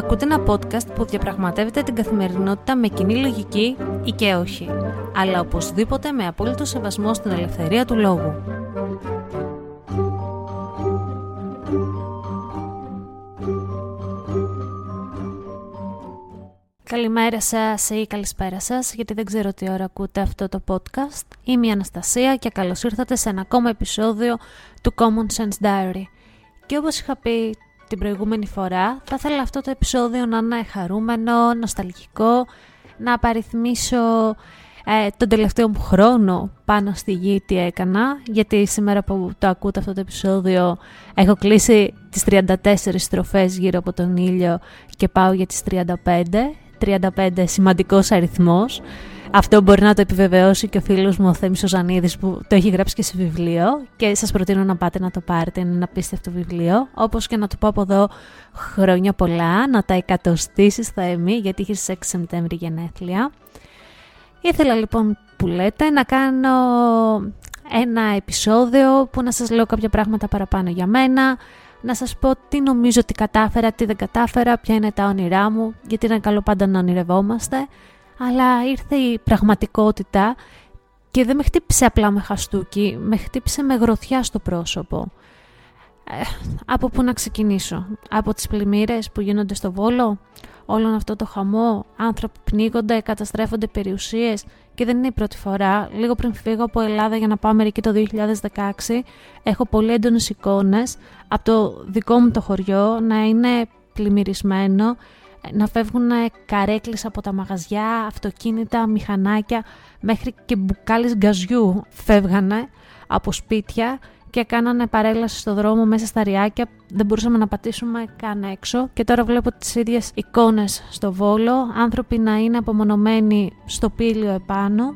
Ακούτε ένα podcast που διαπραγματεύεται την καθημερινότητα με κοινή λογική ή και όχι, αλλά οπωσδήποτε με απόλυτο σεβασμό στην ελευθερία του λόγου. Καλημέρα σας ή καλησπέρα σας, γιατί δεν ξέρω τι ώρα ακούτε αυτό το podcast. Είμαι η Αναστασία και καλώς ήρθατε σε ένα ακόμα επεισόδιο του Common Sense Diary. Και όπως είχα πει την προηγούμενη φορά, θα ήθελα αυτό το επεισόδιο να είναι χαρούμενο, νοσταλγικό, να απαριθμίσω ε, τον τελευταίο μου χρόνο πάνω στη γη τι έκανα, γιατί σήμερα που το ακούτε αυτό το επεισόδιο έχω κλείσει τις 34 στροφές γύρω από τον ήλιο και πάω για τις 35, 35 σημαντικός αριθμός. Αυτό μπορεί να το επιβεβαιώσει και ο φίλος μου ο Θέμης Ζανίδης που το έχει γράψει και σε βιβλίο και σας προτείνω να πάτε να το πάρετε, είναι ένα απίστευτο βιβλίο. Όπως και να του πω από εδώ χρόνια πολλά, να τα εκατοστήσεις θα εμεί γιατί είχες 6 Σεπτέμβρη γενέθλια. Ήθελα λοιπόν που λέτε να κάνω ένα επεισόδιο που να σας λέω κάποια πράγματα παραπάνω για μένα, να σας πω τι νομίζω ότι κατάφερα, τι δεν κατάφερα, ποια είναι τα όνειρά μου, γιατί είναι καλό πάντα να ονειρευόμαστε, αλλά ήρθε η πραγματικότητα και δεν με χτύπησε απλά με χαστούκι, με χτύπησε με γροθιά στο πρόσωπο. Ε, από πού να ξεκινήσω, από τις πλημμύρες που γίνονται στο Βόλο, όλο αυτό το χαμό, άνθρωποι πνίγονται, καταστρέφονται περιουσίες και δεν είναι η πρώτη φορά. Λίγο πριν φύγω από Ελλάδα για να πάω Αμερική το 2016, έχω πολύ έντονες εικόνες από το δικό μου το χωριό να είναι πλημμυρισμένο, να φεύγουν καρέκλες από τα μαγαζιά, αυτοκίνητα, μηχανάκια, μέχρι και μπουκάλες γκαζιού φεύγανε από σπίτια και κάνανε παρέλαση στο δρόμο μέσα στα ριάκια. Δεν μπορούσαμε να πατήσουμε καν έξω. Και τώρα βλέπω τις ίδιες εικόνες στο Βόλο. Άνθρωποι να είναι απομονωμένοι στο πύλιο επάνω.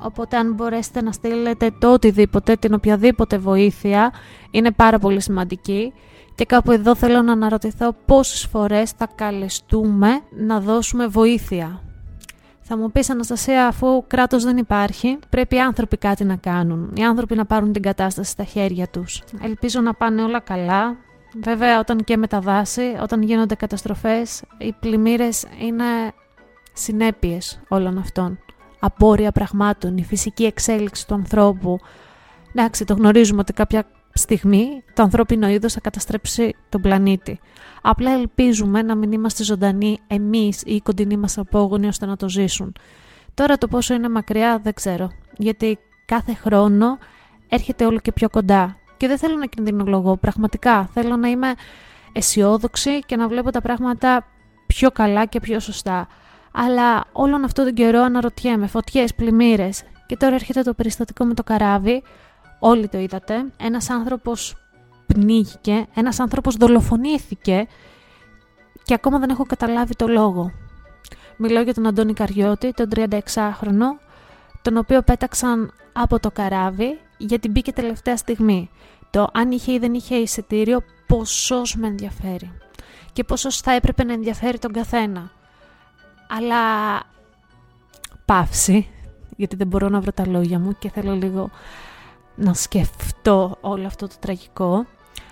Οπότε αν μπορέσετε να στείλετε το οτιδήποτε, την οποιαδήποτε βοήθεια, είναι πάρα πολύ σημαντική. Και κάπου εδώ θέλω να αναρωτηθώ πόσες φορές θα καλεστούμε να δώσουμε βοήθεια. Θα μου πεις Αναστασία αφού κράτος δεν υπάρχει πρέπει οι άνθρωποι κάτι να κάνουν. Οι άνθρωποι να πάρουν την κατάσταση στα χέρια τους. Ελπίζω να πάνε όλα καλά. Βέβαια όταν και με τα δάση, όταν γίνονται καταστροφές, οι πλημμύρες είναι συνέπειες όλων αυτών. Απόρρια πραγμάτων, η φυσική εξέλιξη του ανθρώπου. Εντάξει, το γνωρίζουμε ότι κάποια στιγμή το ανθρώπινο είδος θα καταστρέψει τον πλανήτη. Απλά ελπίζουμε να μην είμαστε ζωντανοί εμείς ή οι κοντινοί μας απόγονοι ώστε να το ζήσουν. Τώρα το πόσο είναι μακριά δεν ξέρω, γιατί κάθε χρόνο έρχεται όλο και πιο κοντά. Και δεν θέλω να κινδυνολογώ, πραγματικά. Θέλω να είμαι αισιόδοξη και να βλέπω τα πράγματα πιο καλά και πιο σωστά. Αλλά όλον αυτό τον καιρό αναρωτιέμαι, φωτιές, πλημμύρες. Και τώρα έρχεται το περιστατικό με το καράβι, όλοι το είδατε. Ένας άνθρωπος πνίγηκε, ένας άνθρωπος δολοφονήθηκε και ακόμα δεν έχω καταλάβει το λόγο. Μιλώ για τον Αντώνη Καριώτη, τον 36χρονο, τον οποίο πέταξαν από το καράβι γιατί μπήκε τελευταία στιγμή. Το αν είχε ή δεν είχε εισιτήριο, ποσός με ενδιαφέρει. Και ποσός θα έπρεπε να ενδιαφέρει τον καθένα. Αλλά παύση, γιατί δεν μπορώ να βρω τα λόγια μου και θέλω λίγο να σκεφτώ όλο αυτό το τραγικό.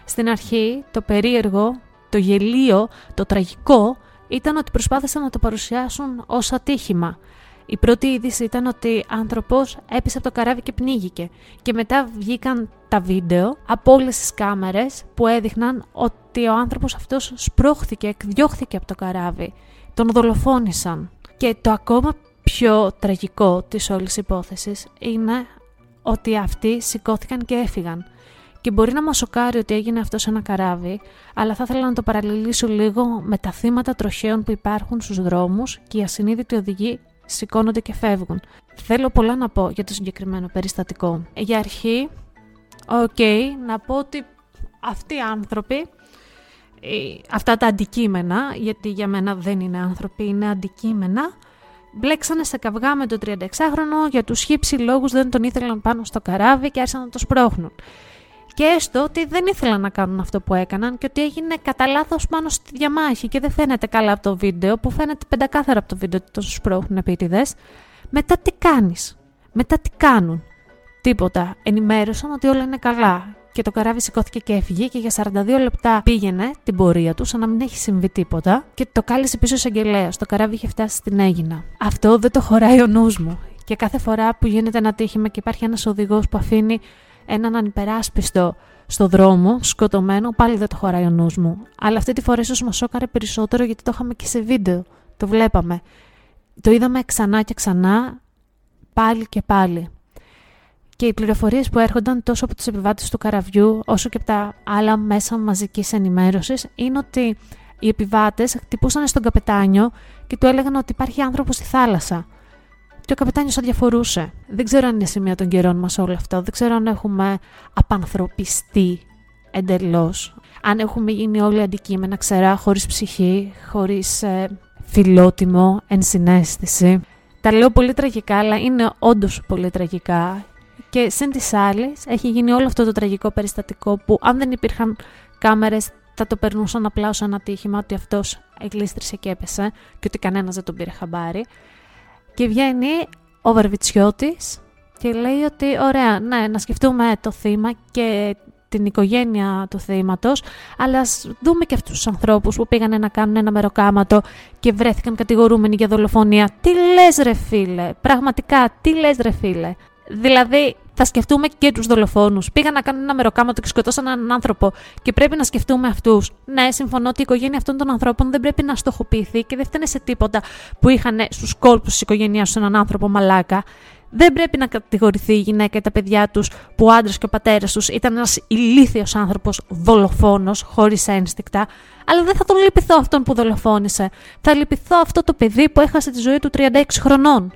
Στην αρχή το περίεργο, το γελίο, το τραγικό ήταν ότι προσπάθησαν να το παρουσιάσουν ως ατύχημα. Η πρώτη είδηση ήταν ότι άνθρωπος έπεσε από το καράβι και πνίγηκε και μετά βγήκαν τα βίντεο από όλες τις κάμερες που έδειχναν ότι ο άνθρωπος αυτός σπρώχθηκε, εκδιώχθηκε από το καράβι. Τον δολοφόνησαν. Και το ακόμα πιο τραγικό της όλης υπόθεσης είναι ότι αυτοί σηκώθηκαν και έφυγαν. Και μπορεί να μας σοκάρει ότι έγινε αυτό σε ένα καράβι, αλλά θα ήθελα να το παραλληλίσω λίγο με τα θύματα τροχαίων που υπάρχουν στους δρόμους και οι ασυνείδητοι οδηγοί σηκώνονται και φεύγουν. Θέλω πολλά να πω για το συγκεκριμένο περιστατικό. Για αρχή, οκ, να πω ότι αυτοί οι άνθρωποι, αυτά τα αντικείμενα, γιατί για μένα δεν είναι άνθρωποι, είναι αντικείμενα, μπλέξανε σε καυγά με τον 36χρονο για τους χύψη λόγους δεν τον ήθελαν πάνω στο καράβι και άρχισαν να το σπρώχνουν και έστω ότι δεν ήθελαν να κάνουν αυτό που έκαναν και ότι έγινε κατά λάθος πάνω στη διαμάχη και δεν φαίνεται καλά από το βίντεο, που φαίνεται πεντακάθαρα από το βίντεο ότι το σπρώχνουν επίτηδες. Μετά τι κάνεις, μετά τι κάνουν, τίποτα. Ενημέρωσαν ότι όλα είναι καλά. Και το καράβι σηκώθηκε και έφυγε και για 42 λεπτά πήγαινε την πορεία του, σαν να μην έχει συμβεί τίποτα. Και το κάλεσε πίσω εισαγγελέας. Το καράβι είχε φτάσει στην Έγινα. Αυτό δεν το χωράει ο νους μου. Και κάθε φορά που γίνεται ένα τύχημα και υπάρχει ένας οδηγός που αφήνει έναν ανυπεράσπιστο στο δρόμο, σκοτωμένο, πάλι δεν το χωράει ο νους μου. Αλλά αυτή τη φορά ίσως μας σώκαρε περισσότερο γιατί το είχαμε και σε βίντεο. Το βλέπαμε. Το είδαμε ξανά και ξανά, πάλι και πάλι. Και οι πληροφορίες που έρχονταν τόσο από τους επιβάτες του καραβιού, όσο και από τα άλλα μέσα μαζικής ενημέρωσης, είναι ότι οι επιβάτες χτυπούσαν στον καπετάνιο και του έλεγαν ότι υπάρχει άνθρωπο στη θάλασσα. Και ο καπετάνιος αδιαφορούσε. Δεν ξέρω αν είναι σημεία των καιρών μας όλο αυτό. Δεν ξέρω αν έχουμε απανθρωπιστεί εντελώς. Αν έχουμε γίνει όλοι αντικείμενα ξερά, χωρίς ψυχή, χωρίς ε, φιλότιμο, ενσυναίσθηση. Τα λέω πολύ τραγικά, αλλά είναι όντως πολύ τραγικά. Και συν της άλλης, έχει γίνει όλο αυτό το τραγικό περιστατικό που αν δεν υπήρχαν κάμερες, θα το περνούσαν απλά ως ένα τύχημα ότι αυτός εγκλίστρησε και έπεσε και ότι κανένας δεν τον πήρε χαμπάρι. Και βγαίνει ο Βαρβιτσιώτης και λέει ότι ωραία, ναι, να σκεφτούμε το θύμα και την οικογένεια του θύματος, αλλά ας δούμε και αυτούς τους ανθρώπους που πήγαν να κάνουν ένα μεροκάματο και βρέθηκαν κατηγορούμενοι για δολοφονία. Τι λες ρε φίλε, πραγματικά, τι λες ρε φίλε; Δηλαδή, θα σκεφτούμε και τους δολοφόνους. Πήγαν να κάνουν ένα μεροκάματο και σκοτώσαν έναν άνθρωπο και πρέπει να σκεφτούμε αυτούς. Ναι, συμφωνώ ότι η οικογένεια αυτών των ανθρώπων δεν πρέπει να στοχοποιηθεί και δεν φταίνε σε τίποτα που είχαν στους κόλπους της οικογένειάς τους έναν άνθρωπο μαλάκα. Δεν πρέπει να κατηγορηθεί η γυναίκα ή τα παιδιά τους που ο άντρας και ο πατέρας τους ήταν ένας ηλίθιος άνθρωπος δολοφόνος, χωρίς ένστικτα. Αλλά δεν θα τον λυπηθώ αυτόν που δολοφόνησε. Θα λυπηθώ αυτό το παιδί που έχασε τη ζωή του 36 χρονών.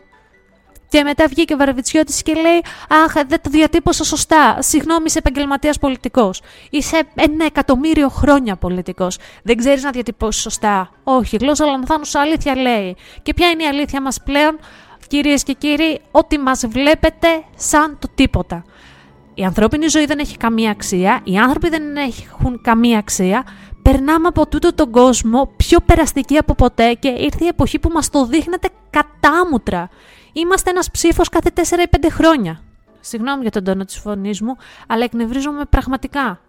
Και μετά βγήκε ο Βαραβιτσιώτη και λέει: Αχ, δεν το διατύπωσα σωστά. Συγγνώμη, είσαι επαγγελματίας πολιτικός. Είσαι ένα εκατομμύριο χρόνια πολιτικός. Δεν ξέρεις να διατυπώσεις σωστά. Όχι, γλώσσα λανθάνου αλήθεια λέει. Και ποια είναι η αλήθεια μας πλέον, κυρίες και κύριοι, ότι μας βλέπετε σαν το τίποτα. Η ανθρώπινη ζωή δεν έχει καμία αξία, οι άνθρωποι δεν έχουν καμία αξία. Περνάμε από τούτο τον κόσμο πιο περαστική από ποτέ και ήρθε η εποχή που μας το δείχνετε κατάμουτρα. Είμαστε ένας ψήφος κάθε 4 ή 5 χρόνια. Συγγνώμη για τον τόνο της φωνής μου, αλλά εκνευρίζομαι πραγματικά.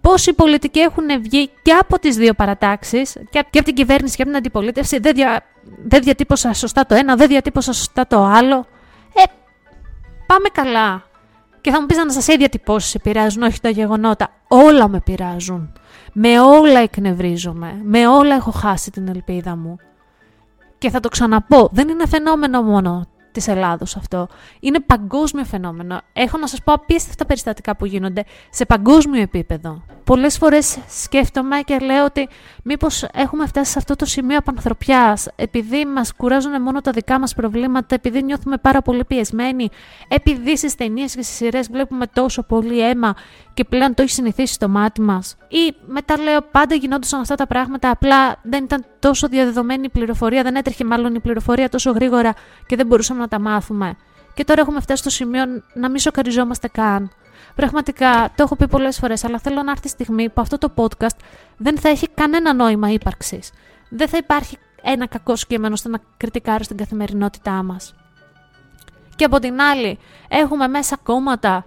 Πόσοι πολιτικοί έχουν βγει και από τις δύο παρατάξεις, και από την κυβέρνηση και από την αντιπολίτευση, δεν, δια... δεν διατύπωσα σωστά το ένα, δεν διατύπωσα σωστά το άλλο. Ε, πάμε καλά. Και θα μου πεις να σας οι διατυπώσει επηρεάζουν, όχι τα γεγονότα. Όλα με πειράζουν. Με όλα εκνευρίζομαι. Με όλα έχω χάσει την ελπίδα μου. Και θα το ξαναπώ, δεν είναι φαινόμενο μόνο της Ελλάδος αυτό. Είναι παγκόσμιο φαινόμενο. Έχω να σας πω απίστευτα περιστατικά που γίνονται σε παγκόσμιο επίπεδο. Πολλές φορές σκέφτομαι και λέω ότι μήπως έχουμε φτάσει σε αυτό το σημείο απανθρωπιάς, επειδή μας κουράζουν μόνο τα δικά μας προβλήματα, επειδή νιώθουμε πάρα πολύ πιεσμένοι, επειδή στις ταινίες και στις σειρές βλέπουμε τόσο πολύ αίμα και πλέον το έχει συνηθίσει στο μάτι μας. Ή μετά λέω πάντα γινόντουσαν αυτά τα πράγματα, απλά δεν ήταν τόσο διαδεδομένη η πληροφορία, δεν έτρεχε μάλλον η πληροφορία τόσο γρήγορα και δεν μπορούσαμε να τα μάθουμε. Και τώρα έχουμε φτάσει στο σημείο να μην σοκαριζόμαστε καν. Πραγματικά, το έχω πει πολλές φορές, αλλά θέλω να έρθει η στιγμή που αυτό το podcast δεν θα έχει κανένα νόημα ύπαρξης. Δεν θα υπάρχει ένα κακό κείμενο ώστε να κριτικάρει στην καθημερινότητά μας. Και από την άλλη, έχουμε μέσα κόμματα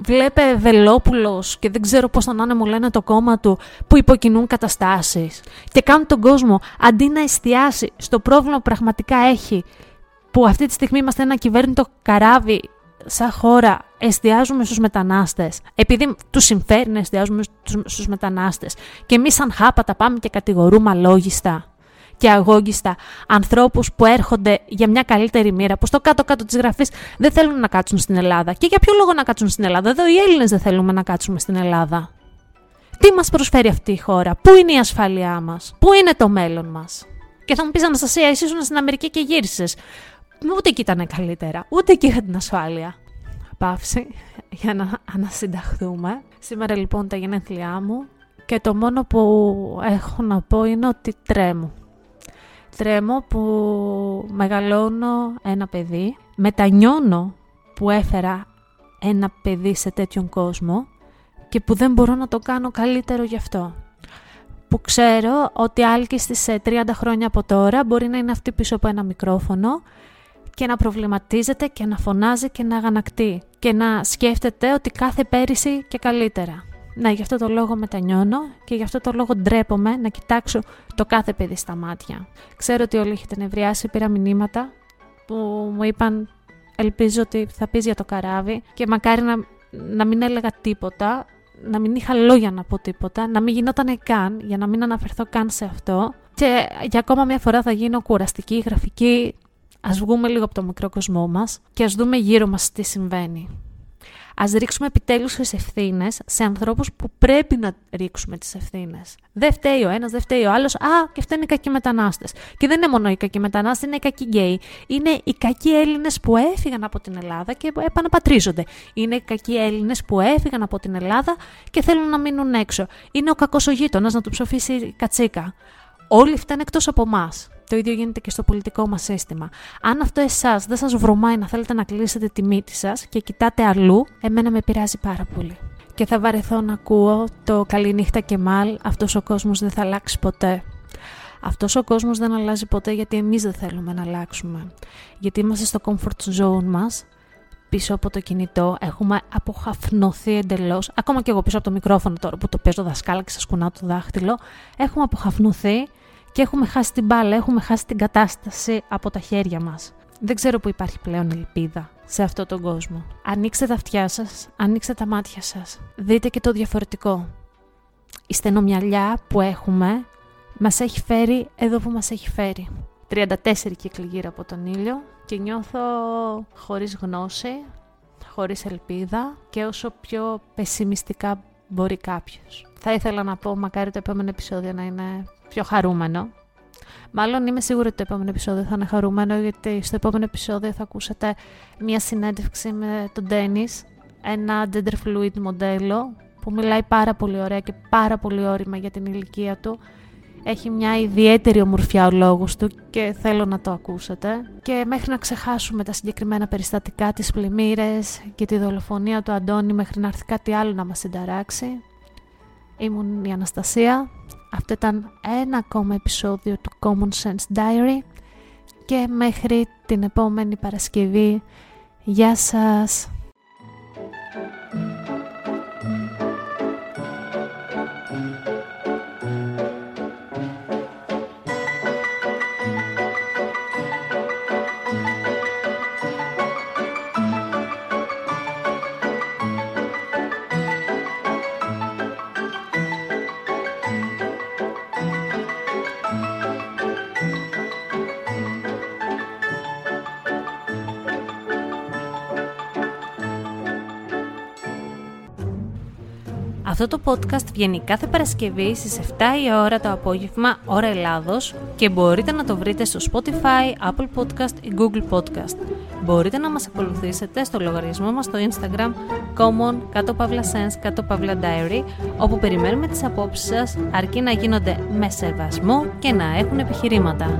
βλέπε Βελόπουλος και δεν ξέρω πώς τον άνεμο λένε το κόμμα του, που υποκινούν καταστάσεις και κάνουν τον κόσμο αντί να εστιάσει στο πρόβλημα που πραγματικά έχει, που αυτή τη στιγμή είμαστε ένα κυβέρνητο καράβι σαν χώρα, εστιάζουμε στους μετανάστες, επειδή τους συμφέρει να εστιάζουμε στους μετανάστες και εμείς σαν χάπατα πάμε και κατηγορούμε αλόγιστα και αγόγιστα ανθρώπους που έρχονται για μια καλύτερη μοίρα, που στο κάτω-κάτω της γραφής δεν θέλουν να κάτσουν στην Ελλάδα. Και για ποιο λόγο να κάτσουν στην Ελλάδα, εδώ οι Έλληνες δεν θέλουμε να κάτσουμε στην Ελλάδα. Τι μας προσφέρει αυτή η χώρα, πού είναι η ασφάλειά μας, πού είναι το μέλλον μας; Και θα μου πεις Αναστασία, εσύ ήσουν στην Αμερική και γύρισες. Ούτε εκεί ήταν καλύτερα, ούτε εκεί είχα την ασφάλεια. Παύση για να ανασυνταχθούμε. Σήμερα λοιπόν τα γενέθλιά μου και το μόνο που έχω να πω είναι ότι τρέμω τρέμω που μεγαλώνω ένα παιδί, μετανιώνω που έφερα ένα παιδί σε τέτοιον κόσμο και που δεν μπορώ να το κάνω καλύτερο γι' αυτό. Που ξέρω ότι άλκη στις 30 χρόνια από τώρα μπορεί να είναι αυτή πίσω από ένα μικρόφωνο και να προβληματίζεται και να φωνάζει και να αγανακτεί και να σκέφτεται ότι κάθε πέρυσι και καλύτερα. Να, γι' αυτό το λόγο μετανιώνω και γι' αυτό το λόγο ντρέπομαι να κοιτάξω το κάθε παιδί στα μάτια. Ξέρω ότι όλοι έχετε νευριάσει, πήρα μηνύματα που μου είπαν ελπίζω ότι θα πεις για το καράβι και μακάρι να, να μην έλεγα τίποτα, να μην είχα λόγια να πω τίποτα, να μην γινόταν καν, για να μην αναφερθώ καν σε αυτό. Και για ακόμα μια φορά θα γίνω κουραστική, γραφική, ας βγούμε λίγο από το μικρό κοσμό μας και ας δούμε γύρω μας τι συμβαίνει. Α ρίξουμε επιτέλους τις ευθύνες σε ανθρώπους που πρέπει να ρίξουμε τις ευθύνες. Δεν φταίει ο ένας, δεν φταίει ο άλλος. Α, και φταίνουν οι κακοί μετανάστες. Και δεν είναι μόνο οι κακοί μετανάστες, είναι οι κακοί γκέι. Είναι οι κακοί Έλληνες που έφυγαν από την Ελλάδα και επαναπατρίζονται. Είναι οι κακοί Έλληνες που έφυγαν από την Ελλάδα και θέλουν να μείνουν έξω. Είναι ο κακός ο γείτονας να του ψοφήσει κατσίκα. Όλοι φταίνουν εκτός από εμά. Το ίδιο γίνεται και στο πολιτικό μας σύστημα. Αν αυτό εσάς δεν σας βρωμάει να θέλετε να κλείσετε τη μύτη σας και κοιτάτε αλλού, εμένα με πειράζει πάρα πολύ. Και θα βαρεθώ να ακούω το καληνύχτα και μάλ, αυτός ο κόσμος δεν θα αλλάξει ποτέ. Αυτός ο κόσμος δεν αλλάζει ποτέ γιατί εμείς δεν θέλουμε να αλλάξουμε. Γιατί είμαστε στο comfort zone μας, πίσω από το κινητό, έχουμε αποχαφνωθεί εντελώς. Ακόμα και εγώ πίσω από το μικρόφωνο τώρα που το παίζω δασκάλα και σας κουνάω το δάχτυλο, έχουμε αποχαφνωθεί και έχουμε χάσει την μπάλα, έχουμε χάσει την κατάσταση από τα χέρια μας. Δεν ξέρω που υπάρχει πλέον ελπίδα σε αυτόν τον κόσμο. Ανοίξτε τα αυτιά σας, ανοίξτε τα μάτια σας. Δείτε και το διαφορετικό. Η στενομυαλιά που έχουμε μας έχει φέρει εδώ που μας έχει φέρει. 34 κύκλοι γύρω από τον ήλιο και νιώθω χωρίς γνώση, χωρίς ελπίδα και όσο πιο πεσημιστικά μπορεί κάποιος. Θα ήθελα να πω μακάρι το επόμενο επεισόδιο να είναι πιο χαρούμενο. Μάλλον είμαι σίγουρη ότι το επόμενο επεισόδιο θα είναι χαρούμενο γιατί στο επόμενο επεισόδιο θα ακούσετε μία συνέντευξη με τον Ντένις, ένα gender fluid μοντέλο που μιλάει πάρα πολύ ωραία και πάρα πολύ όρημα για την ηλικία του. Έχει μια ιδιαίτερη ομορφιά ο λόγος του και θέλω να το ακούσετε. Και μέχρι να ξεχάσουμε τα συγκεκριμένα περιστατικά, τις πλημμύρες και τη δολοφονία του Αντώνη μέχρι να έρθει κάτι άλλο να μας συνταράξει, Ήμουν η Αναστασία. Αυτό ήταν ένα ακόμα επεισόδιο του Common Sense Diary και μέχρι την επόμενη Παρασκευή. Γεια σας! Αυτό το podcast βγαίνει κάθε Παρασκευή στις 7 η ώρα το απόγευμα, ώρα Ελλάδος και μπορείτε να το βρείτε στο Spotify, Apple Podcast ή Google Podcast. Μπορείτε να μας ακολουθήσετε στο λογαριασμό μας στο Instagram common κάτω παύλα sense κάτω παύλα diary όπου περιμένουμε τις απόψεις σας αρκεί να γίνονται με σεβασμό και να έχουν επιχειρήματα.